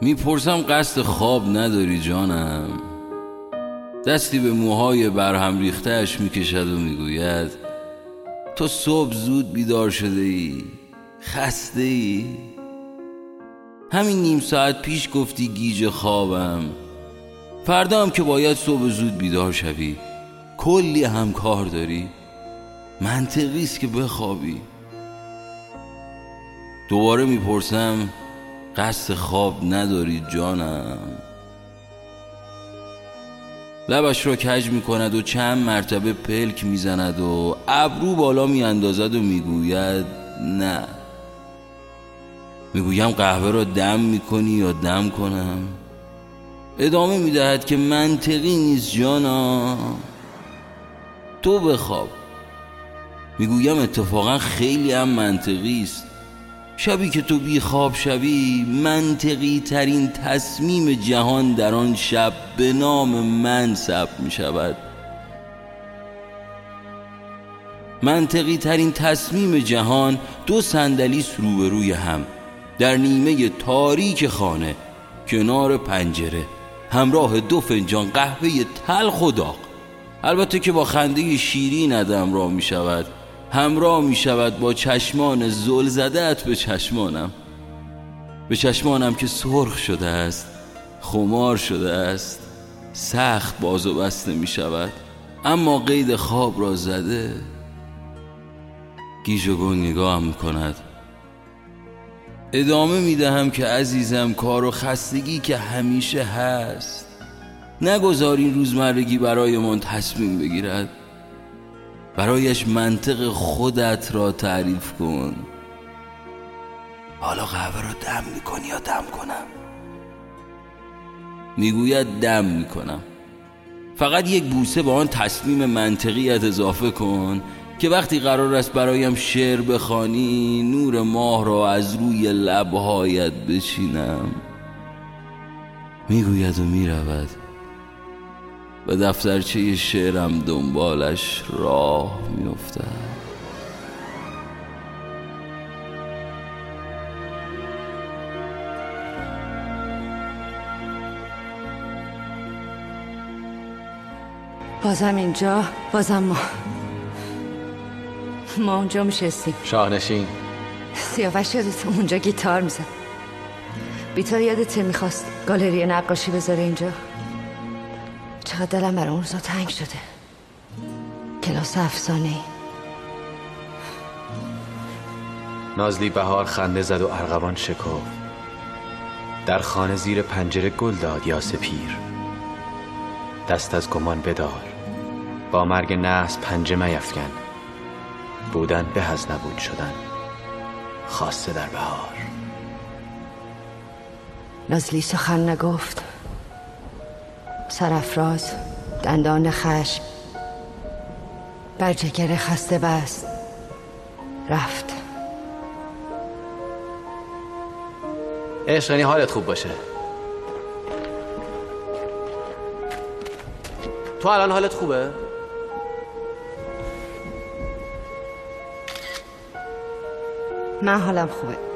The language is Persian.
می‌پرسم قصد خواب نداری جانم؟ دستی به موهای برهم ریختهش می‌کشد و می‌گوید تو صبح زود بیدار شده ای خسته ای همین نیم ساعت پیش گفتی گیج خوابم. فردا هم که باید صبح زود بیدار شوی. کلی هم کار داری. منطقی است که بخوابی. دوباره می‌پرسم قصد خواب نداری جانم. لبش را کج می کند و چند مرتبه پلک می‌زند و ابرو بالا میاندازد و می‌گوید نه. می‌گویم قهوه را دم می‌کنی یا دم کنم؟ ادامه می‌دهد که منطقی نیست جانا. تو بخواب. می‌گویم اتفاقا خیلی هم منطقی است. شبی که تو بی خواب شوی منطقی ترین تصمیم جهان در آن شب به نام من ثبت می شود. منطقی ترین تصمیم جهان دو صندلی روبروی هم در نیمه تاریک خانه کنار پنجره همراه دو فنجان قهوه تلخ و داغ. البته که با خنده شیرین ادم را می شود. همراه می شود با چشمان زل زدت به چشمانم. به چشمانم که سرخ شده است خمار شده است سخت باز و بسته می شود. اما قید خواب را زده گیج و گنگ نگاه می کند. ادامه می دهم که عزیزم کار و خستگی که همیشه هست. نگذار این روزمرگی برایمان تصمیم بگیرد. برایش منطق خودت را تعریف کن. حالا قهوه را دم می‌کنی یا دم کنم؟ می‌گوید دم می‌کنم. فقط یک بوسه به آن تصمیم منطقیت اضافه کن که وقتی قرار است برایم شعر بخوانی نور ماه را از روی لبهایت بچینم. می‌گوید و می‌رود. و دفترچه شعرم دنبالش راه میافتد. بازم اینجا بازم ما. ما اونجا میشستیم. شاهنشین. سیاوش یادت اونجا گیتار می‌زد. بیتار یادت می‌خواست گالری نقاشی بذاره اینجا. چقدر دلم برای اون روزا تنگ شده. کلاس افسانه نازلی بهار خنده زد و ارغوان شکفت. در خانه زیر پنجره گل داد یا پیر دست از گمان بدار. با مرگ نحس پنجه میفکن بودن به از نبود شدن. خاصه در بهار. نازلی سخن نگفت سرفراز دندان خشم بر جگر خسته بست رفت. عشق یعنی حالت خوب باشه. تو الان حالت خوبه؟ من حالم خوبه.